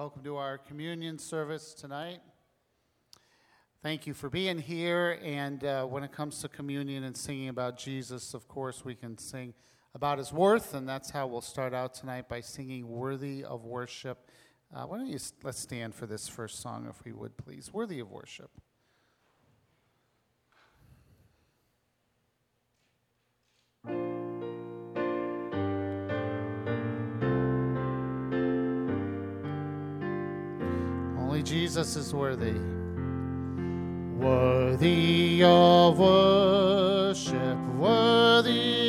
Welcome to our communion service tonight. Thank you for being here. And uh, when it comes to communion and singing about Jesus, of course, we can sing about his worth, and that's how we'll start out tonight by singing Worthy of Worship. Uh, why don't you let's stand for this first song, if we would, please? Worthy of Worship. Jesus is worthy. Worthy of worship, worthy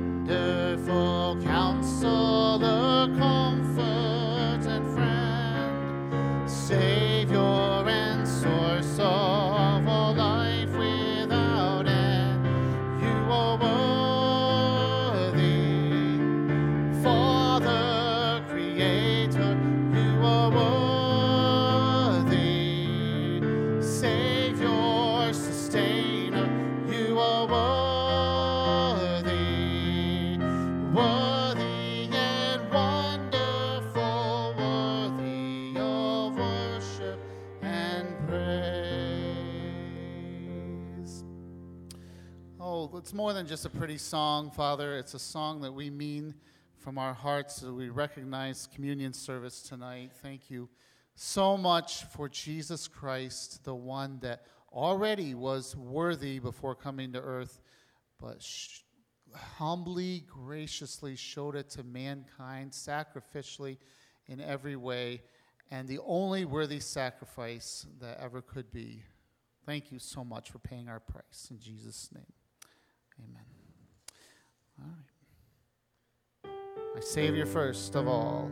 wonderful Counselor, than just a pretty song, Father. It's a song that we mean from our hearts as we recognize communion service tonight. Thank you so much for Jesus Christ, the one that already was worthy before coming to earth, but sh- humbly, graciously showed it to mankind, sacrificially in every way, and the only worthy sacrifice that ever could be. Thank you so much for paying our price. In Jesus' name. Amen. All right. My Savior first of all.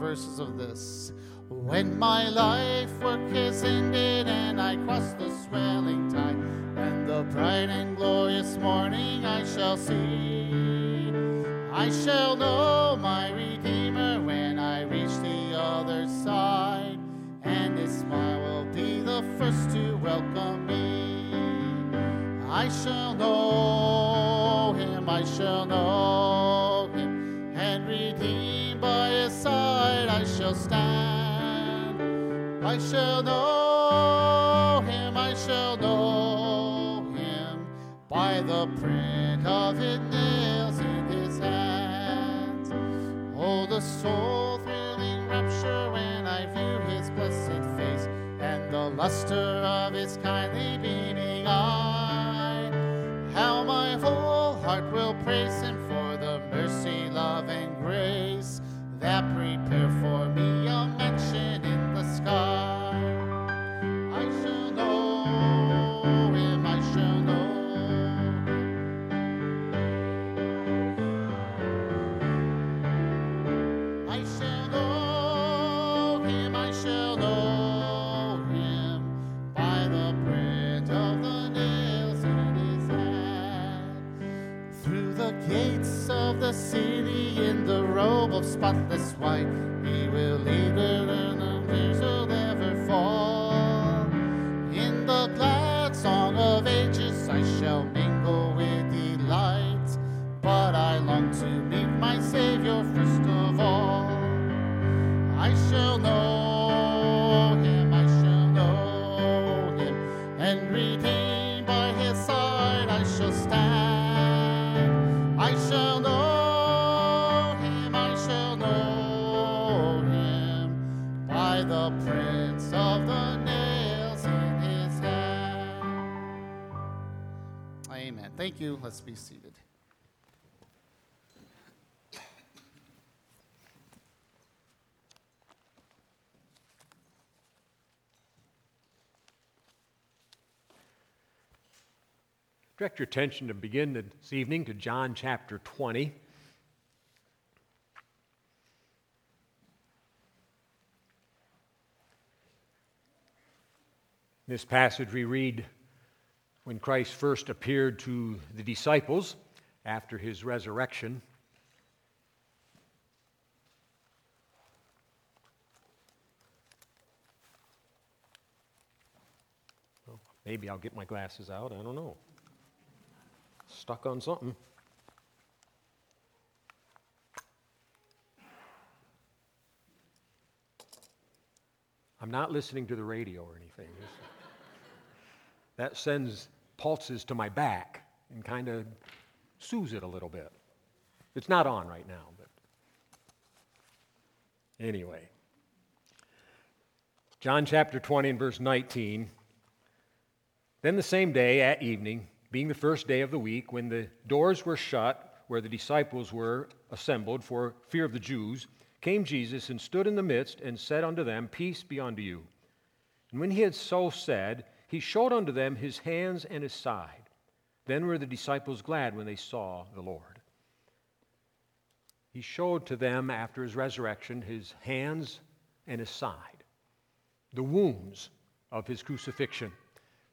Verses of this. When my life work is ended shall know my Redeemer when I reach the other side, and his smile will be the first to welcome me. I shall know him, I shall know him, and redeemed by his side I shall stand. I shall know him, I shall know him, by the print of his nails soul thrilling rapture when I view his blessed face and the luster of his kindly beaming eye. How my whole heart will praise him white, Thank you. Let's be seated. Direct your attention to begin this evening to John chapter 20. In this passage, we read when Christ first appeared to the disciples after his resurrection. Maybe I'll get my glasses out. I don't know. Stuck on something. I'm not listening to the radio or anything. That sends pulses to my back and kind of soothes it a little bit. It's not on right now, but anyway. John chapter 20 and verse 19. Then the same day at evening, being the first day of the week, when the doors were shut where the disciples were assembled for fear of the Jews, came Jesus and stood in the midst and said unto them, Peace be unto you. And when he had so said, he showed unto them his hands and his side. Then were the disciples glad when they saw the Lord. He showed to them after his resurrection his hands and his side, the wounds of his crucifixion.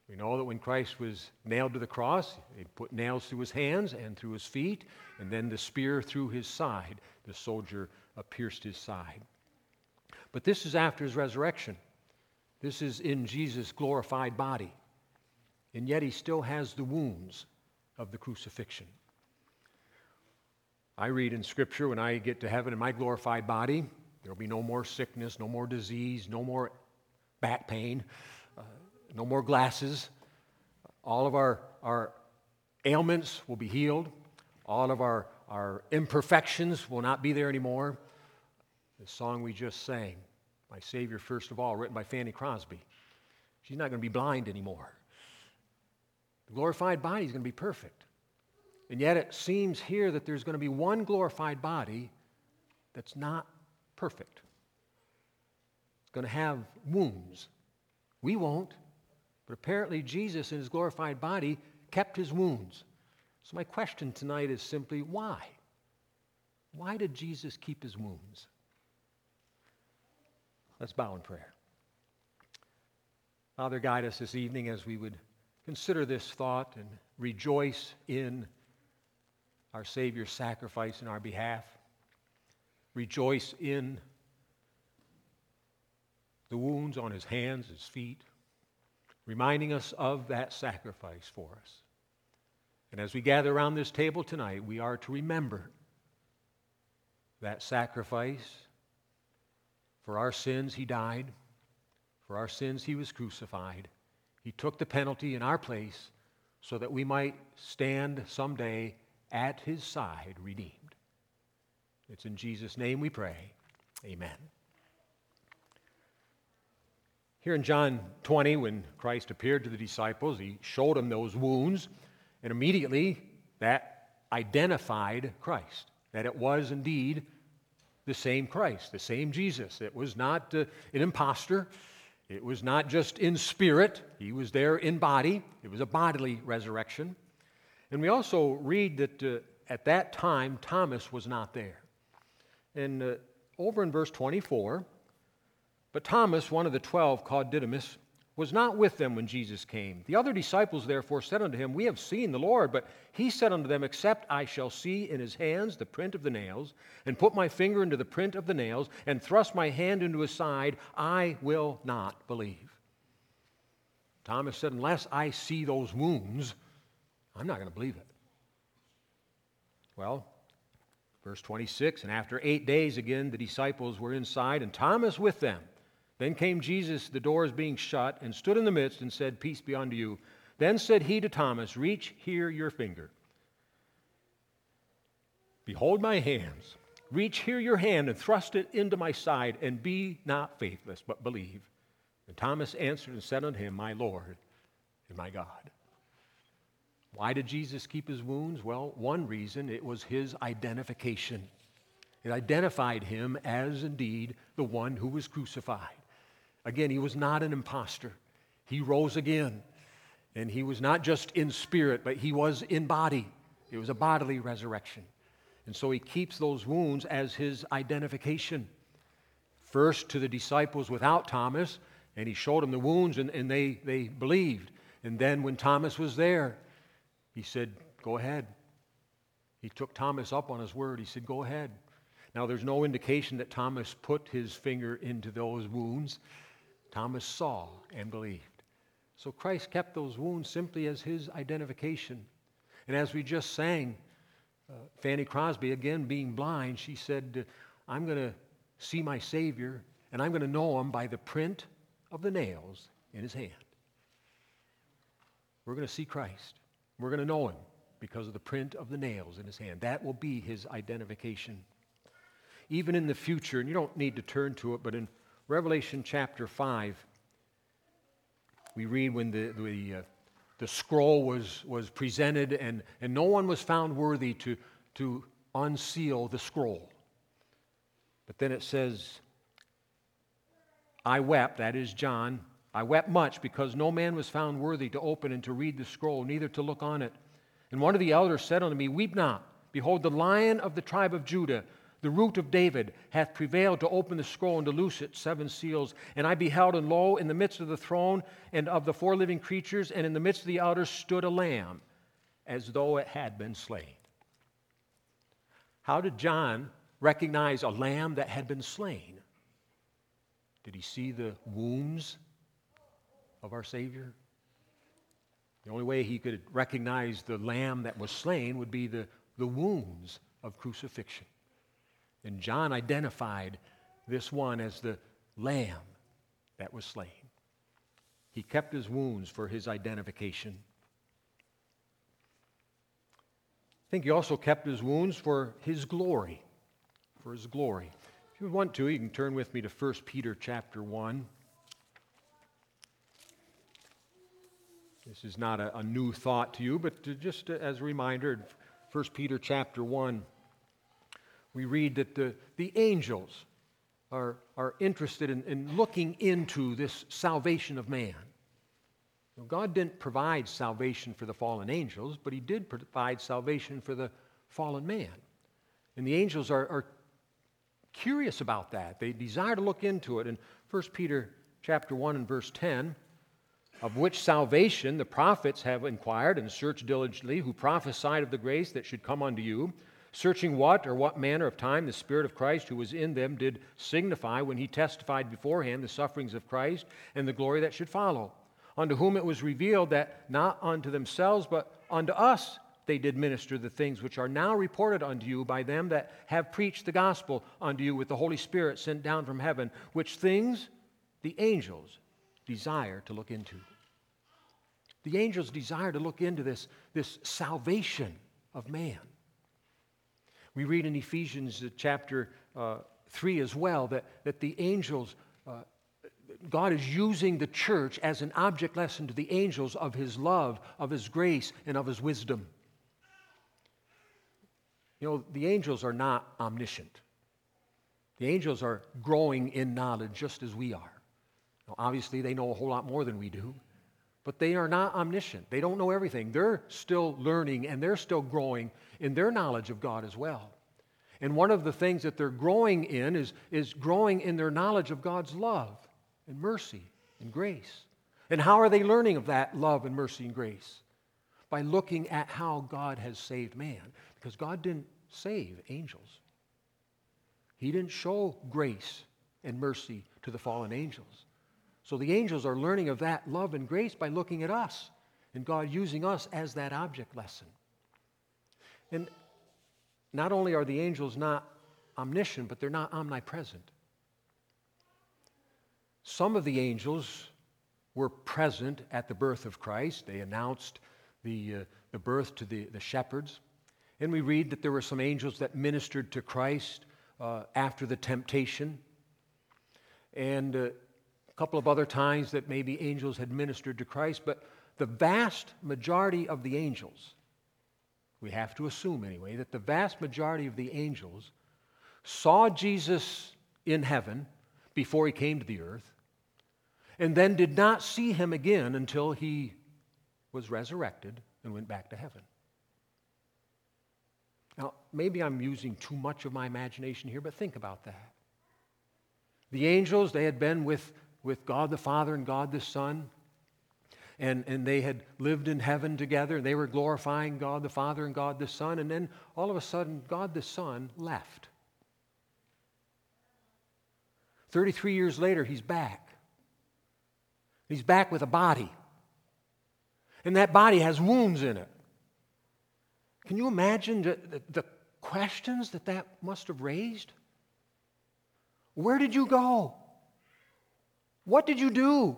We know that when Christ was nailed to the cross, he put nails through his hands and through his feet, and then the spear through his side. The soldier pierced his side. But this is after his resurrection. This is in Jesus' glorified body. And yet he still has the wounds of the crucifixion. I read in Scripture when I get to heaven in my glorified body, there will be no more sickness, no more disease, no more back pain, uh, no more glasses. All of our, our ailments will be healed. All of our, our imperfections will not be there anymore. The song we just sang, My Savior First of All, written by Fanny Crosby. She's not going to be blind anymore. The glorified body is going to be perfect. And yet it seems here that there's going to be one glorified body that's not perfect. It's going to have wounds. We won't, but apparently Jesus in his glorified body kept his wounds. So my question tonight is simply why? Why did Jesus keep his wounds? Let's bow in prayer. Father, guide us this evening as we would consider this thought and rejoice in our Savior's sacrifice in our behalf. Rejoice in the wounds on his hands, his feet, reminding us of that sacrifice for us. And as we gather around this table tonight, we are to remember that sacrifice. For our sins, he died. For our sins, he was crucified. He took the penalty in our place so that we might stand someday at his side redeemed. It's in Jesus' name we pray. Amen. Here in John 20, when Christ appeared to the disciples, he showed them those wounds, and immediately that identified Christ, that it was indeed the same Christ, the same Jesus. It was not uh, an impostor. It was not just in spirit, he was there in body. It was a bodily resurrection. And we also read that uh, at that time, Thomas was not there. And uh, over in verse 24, but Thomas, one of the twelve, called Didymus, was not with them when Jesus came. The other disciples therefore said unto him, We have seen the Lord. But he said unto them, Except I shall see in his hands the print of the nails, and put my finger into the print of the nails, and thrust my hand into his side, I will not believe. Thomas said, Unless I see those wounds, I'm not going to believe it. Well, verse 26 And after eight days again, the disciples were inside, and Thomas with them. Then came Jesus, the doors being shut, and stood in the midst and said, Peace be unto you. Then said he to Thomas, Reach here your finger. Behold my hands. Reach here your hand and thrust it into my side, and be not faithless, but believe. And Thomas answered and said unto him, My Lord and my God. Why did Jesus keep his wounds? Well, one reason it was his identification. It identified him as indeed the one who was crucified. Again, he was not an impostor. He rose again. And he was not just in spirit, but he was in body. It was a bodily resurrection. And so he keeps those wounds as his identification. First to the disciples without Thomas, and he showed them the wounds, and, and they, they believed. And then when Thomas was there, he said, Go ahead. He took Thomas up on his word. He said, Go ahead. Now, there's no indication that Thomas put his finger into those wounds. Thomas saw and believed. So Christ kept those wounds simply as his identification. And as we just sang, uh, Fanny Crosby, again being blind, she said, I'm going to see my Savior and I'm going to know him by the print of the nails in his hand. We're going to see Christ. We're going to know him because of the print of the nails in his hand. That will be his identification. Even in the future, and you don't need to turn to it, but in Revelation chapter 5, we read when the, the, uh, the scroll was, was presented and, and no one was found worthy to, to unseal the scroll. But then it says, I wept, that is John, I wept much because no man was found worthy to open and to read the scroll, neither to look on it. And one of the elders said unto me, Weep not. Behold, the lion of the tribe of Judah, the root of David hath prevailed to open the scroll and to loose its seven seals. And I beheld, and lo, in the midst of the throne and of the four living creatures, and in the midst of the elders stood a lamb, as though it had been slain. How did John recognize a lamb that had been slain? Did he see the wounds of our Savior? The only way he could recognize the lamb that was slain would be the, the wounds of crucifixion. And John identified this one as the lamb that was slain. He kept his wounds for his identification. I think he also kept his wounds for his glory. For his glory. If you want to, you can turn with me to 1 Peter chapter 1. This is not a, a new thought to you, but to, just as a reminder, 1 Peter chapter 1 we read that the, the angels are, are interested in, in looking into this salvation of man. God didn't provide salvation for the fallen angels, but He did provide salvation for the fallen man. And the angels are, are curious about that. They desire to look into it. In 1 Peter chapter 1 and verse 10, of which salvation the prophets have inquired and searched diligently, who prophesied of the grace that should come unto you searching what or what manner of time the Spirit of Christ who was in them did signify when he testified beforehand the sufferings of Christ and the glory that should follow, unto whom it was revealed that not unto themselves, but unto us they did minister the things which are now reported unto you by them that have preached the gospel unto you with the Holy Spirit sent down from heaven, which things the angels desire to look into. The angels desire to look into this, this salvation of man. We read in Ephesians chapter uh, 3 as well that, that the angels uh, God is using the church as an object lesson to the angels of his love, of his grace, and of his wisdom. You know, the angels are not omniscient. The angels are growing in knowledge just as we are. Now, obviously, they know a whole lot more than we do, but they are not omniscient. They don't know everything. They're still learning and they're still growing in their knowledge of God as well. And one of the things that they're growing in is, is growing in their knowledge of God's love and mercy and grace. And how are they learning of that love and mercy and grace? By looking at how God has saved man. Because God didn't save angels, He didn't show grace and mercy to the fallen angels. So the angels are learning of that love and grace by looking at us and God using us as that object lesson. And not only are the angels not omniscient, but they're not omnipresent. Some of the angels were present at the birth of Christ. They announced the, uh, the birth to the, the shepherds. And we read that there were some angels that ministered to Christ uh, after the temptation. And uh, couple of other times that maybe angels had ministered to Christ. But the vast majority of the angels, we have to assume anyway, that the vast majority of the angels saw Jesus in heaven before he came to the earth, and then did not see him again until he was resurrected and went back to heaven. Now, maybe I'm using too much of my imagination here, but think about that. The angels, they had been with, with God the Father and God the Son, and, and they had lived in heaven together, and they were glorifying God the Father and God the Son, and then all of a sudden, God the Son left. 33 years later, he's back. He's back with a body. And that body has wounds in it. Can you imagine the, the, the questions that that must have raised? Where did you go? What did you do?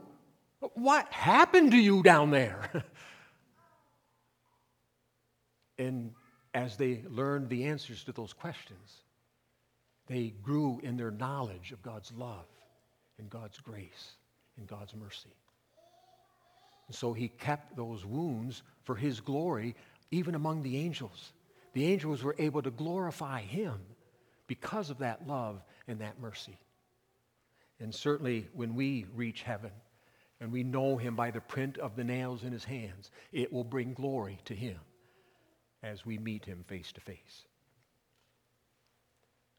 What happened to you down there? and as they learned the answers to those questions, they grew in their knowledge of God's love and God's grace and God's mercy. And so he kept those wounds for his glory, even among the angels. The angels were able to glorify him because of that love and that mercy. And certainly when we reach heaven and we know him by the print of the nails in his hands, it will bring glory to him as we meet him face to face.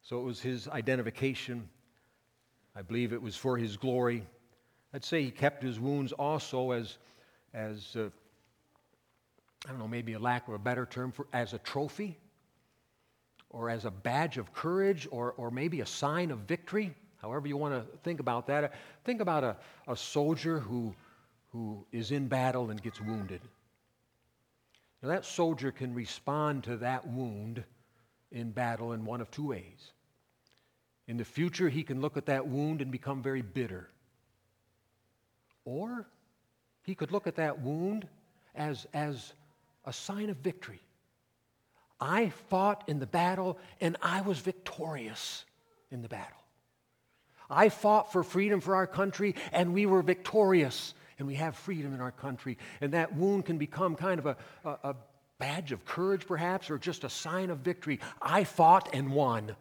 So it was his identification. I believe it was for his glory. I'd say he kept his wounds also as, as uh, I don't know, maybe a lack of a better term, for, as a trophy or as a badge of courage or, or maybe a sign of victory, however you want to think about that. Think about a, a soldier who, who is in battle and gets wounded. Now, that soldier can respond to that wound in battle in one of two ways. In the future, he can look at that wound and become very bitter. Or he could look at that wound as, as a sign of victory. I fought in the battle and I was victorious in the battle. I fought for freedom for our country and we were victorious and we have freedom in our country. And that wound can become kind of a, a, a badge of courage, perhaps, or just a sign of victory. I fought and won.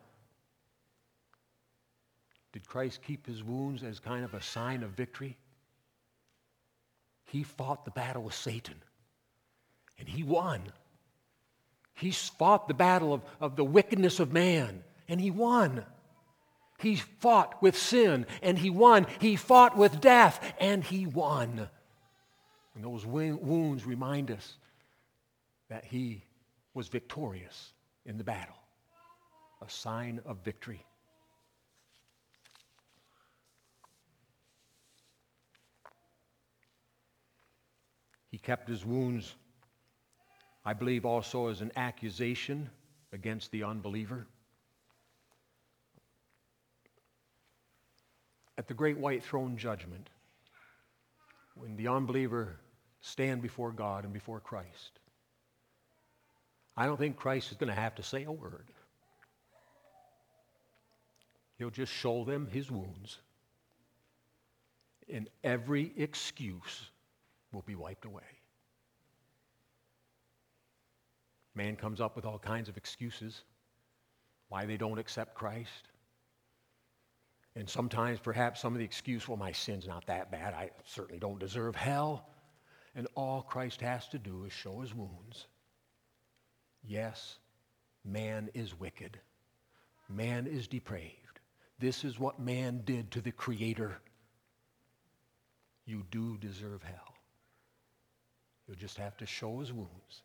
Did Christ keep his wounds as kind of a sign of victory? He fought the battle with Satan, and he won. He fought the battle of, of the wickedness of man, and he won. He fought with sin, and he won. He fought with death, and he won. And those wounds remind us that he was victorious in the battle, a sign of victory. He kept his wounds, I believe, also as an accusation against the unbeliever. At the great white throne judgment, when the unbeliever stand before God and before Christ, I don't think Christ is going to have to say a word. He'll just show them his wounds. and every excuse will be wiped away. Man comes up with all kinds of excuses why they don't accept Christ. And sometimes, perhaps, some of the excuse, well, my sin's not that bad. I certainly don't deserve hell. And all Christ has to do is show his wounds. Yes, man is wicked, man is depraved. This is what man did to the Creator. You do deserve hell. You'll just have to show his wounds.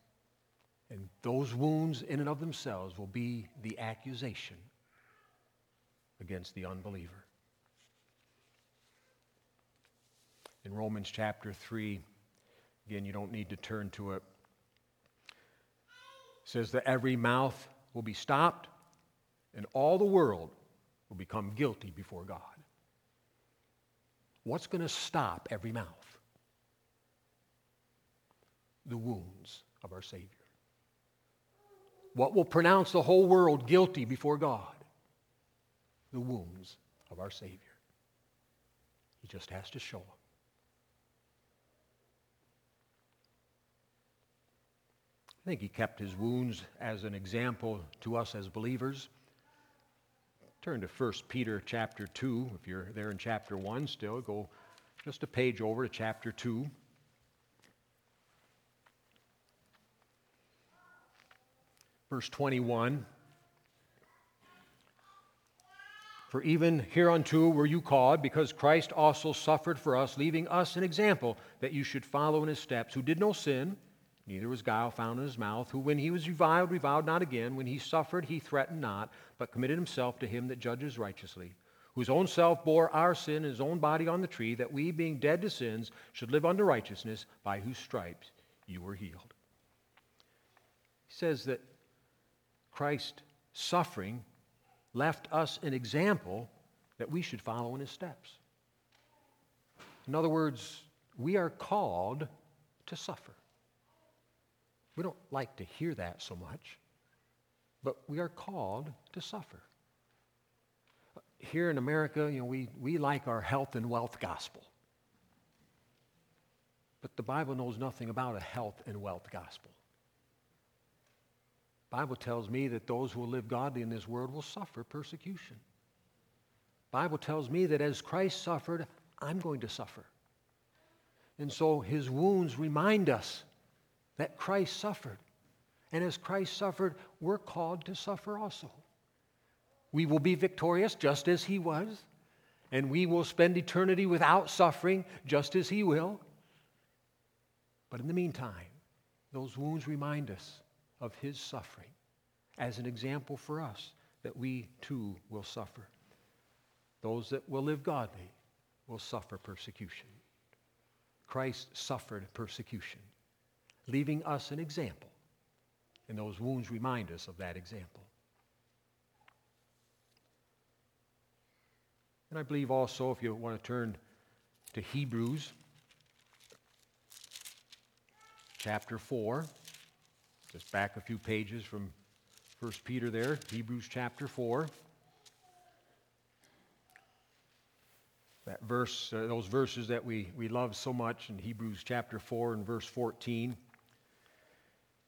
And those wounds, in and of themselves, will be the accusation against the unbeliever. In Romans chapter 3, again, you don't need to turn to it, it says that every mouth will be stopped and all the world will become guilty before God. What's going to stop every mouth? The wounds of our Savior. What will pronounce the whole world guilty before God? The wounds of our Savior. He just has to show them. I think he kept his wounds as an example to us as believers. Turn to 1 Peter chapter 2. If you're there in chapter 1 still, go just a page over to chapter 2. Verse 21 For even hereunto were you called, because Christ also suffered for us, leaving us an example that you should follow in his steps, who did no sin, neither was guile found in his mouth, who when he was reviled, reviled not again, when he suffered, he threatened not, but committed himself to him that judges righteously, whose own self bore our sin in his own body on the tree, that we, being dead to sins, should live unto righteousness, by whose stripes you were healed. He says that Christ suffering left us an example that we should follow in his steps. In other words, we are called to suffer. We don't like to hear that so much, but we are called to suffer. Here in America, you know, we, we like our health and wealth gospel. But the Bible knows nothing about a health and wealth gospel. Bible tells me that those who will live godly in this world will suffer persecution. Bible tells me that as Christ suffered, I'm going to suffer. And so his wounds remind us that Christ suffered. And as Christ suffered, we're called to suffer also. We will be victorious just as he was, and we will spend eternity without suffering just as he will. But in the meantime, those wounds remind us of his suffering as an example for us that we too will suffer. Those that will live godly will suffer persecution. Christ suffered persecution, leaving us an example, and those wounds remind us of that example. And I believe also, if you want to turn to Hebrews chapter 4. Just back a few pages from 1 Peter there, Hebrews chapter 4. That verse, uh, those verses that we, we love so much in Hebrews chapter 4 and verse 14.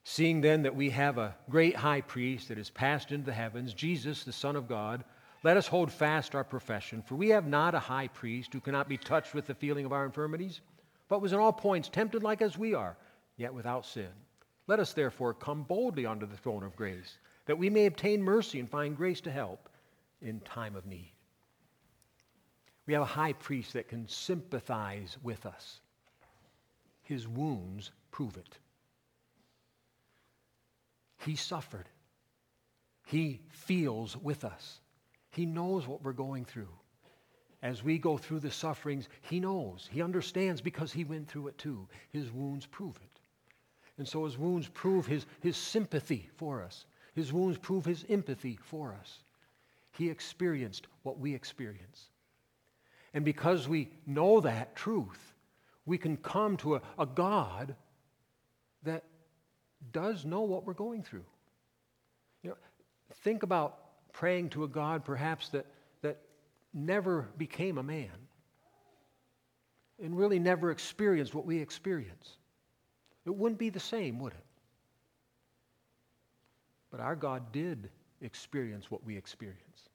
Seeing then that we have a great high priest that has passed into the heavens, Jesus, the Son of God, let us hold fast our profession, for we have not a high priest who cannot be touched with the feeling of our infirmities, but was in all points tempted like as we are, yet without sin. Let us therefore come boldly unto the throne of grace, that we may obtain mercy and find grace to help in time of need. We have a high priest that can sympathize with us. His wounds prove it. He suffered. He feels with us. He knows what we're going through. As we go through the sufferings, He knows. He understands because He went through it too. His wounds prove it. And so his wounds prove his, his sympathy for us. His wounds prove his empathy for us. He experienced what we experience. And because we know that truth, we can come to a, a God that does know what we're going through. You know, think about praying to a God perhaps that, that never became a man. and really never experienced what we experience, it wouldn't be the same, would it? But our God did experience what we experience.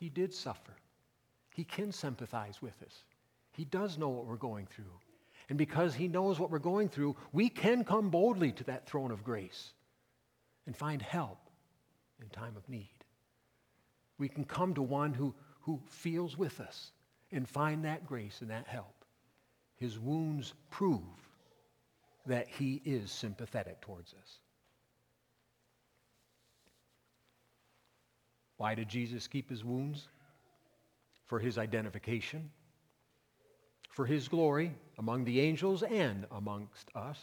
He did suffer. He can sympathize with us. He does know what we're going through. And because He knows what we're going through, we can come boldly to that throne of grace and find help in time of need. We can come to one who, who feels with us and find that grace and that help. His wounds prove that He is sympathetic towards us. Why did Jesus keep his wounds? For his identification, for his glory among the angels and amongst us,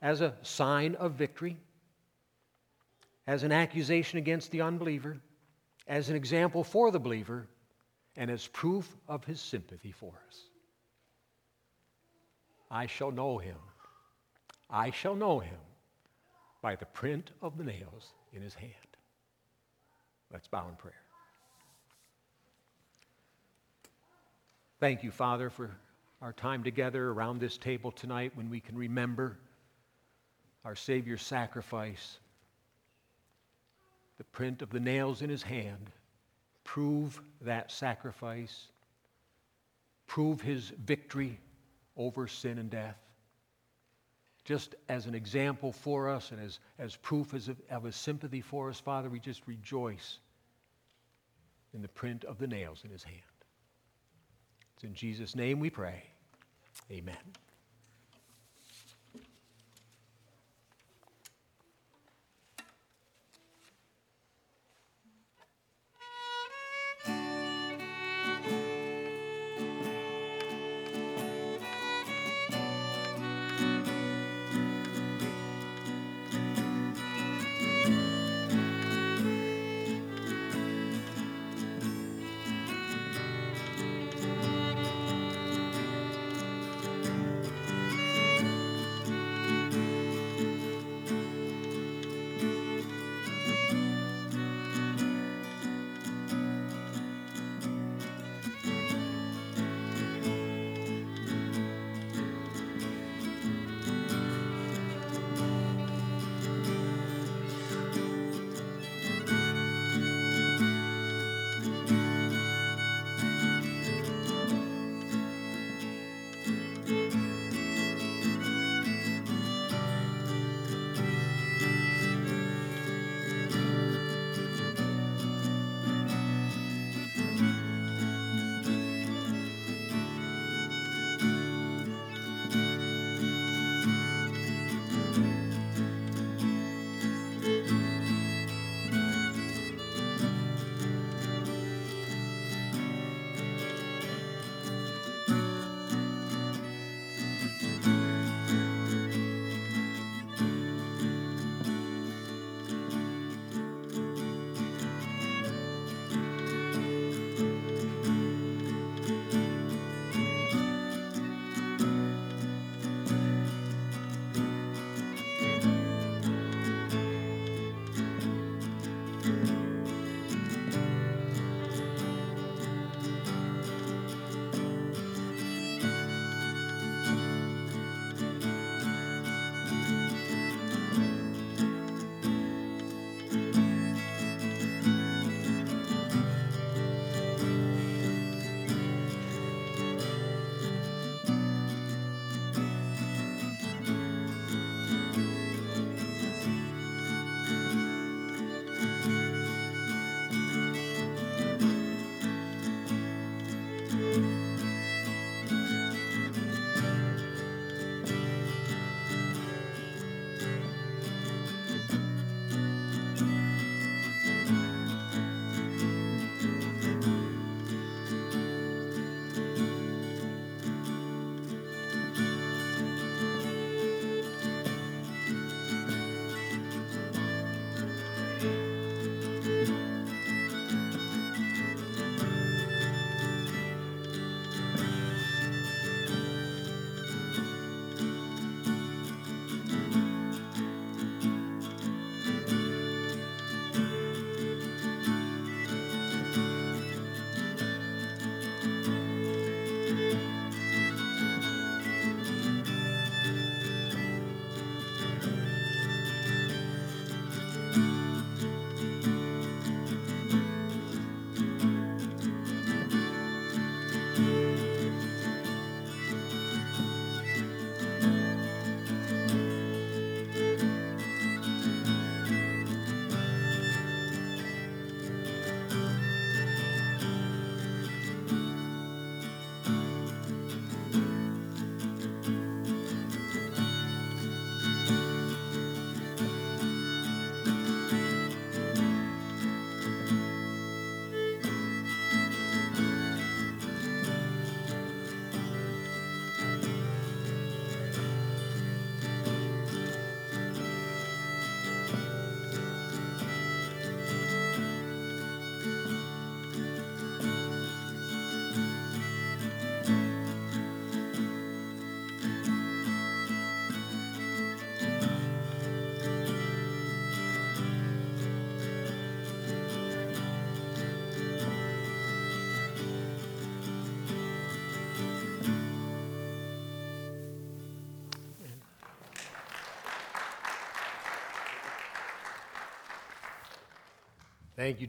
as a sign of victory, as an accusation against the unbeliever, as an example for the believer, and as proof of his sympathy for us. I shall know him. I shall know him by the print of the nails in his hand. Let's bow in prayer. Thank you, Father, for our time together around this table tonight when we can remember our Savior's sacrifice, the print of the nails in his hand, prove that sacrifice, prove his victory over sin and death. Just as an example for us and as, as proof as of, of his sympathy for us, Father, we just rejoice in the print of the nails in his hand. It's in Jesus' name we pray. Amen.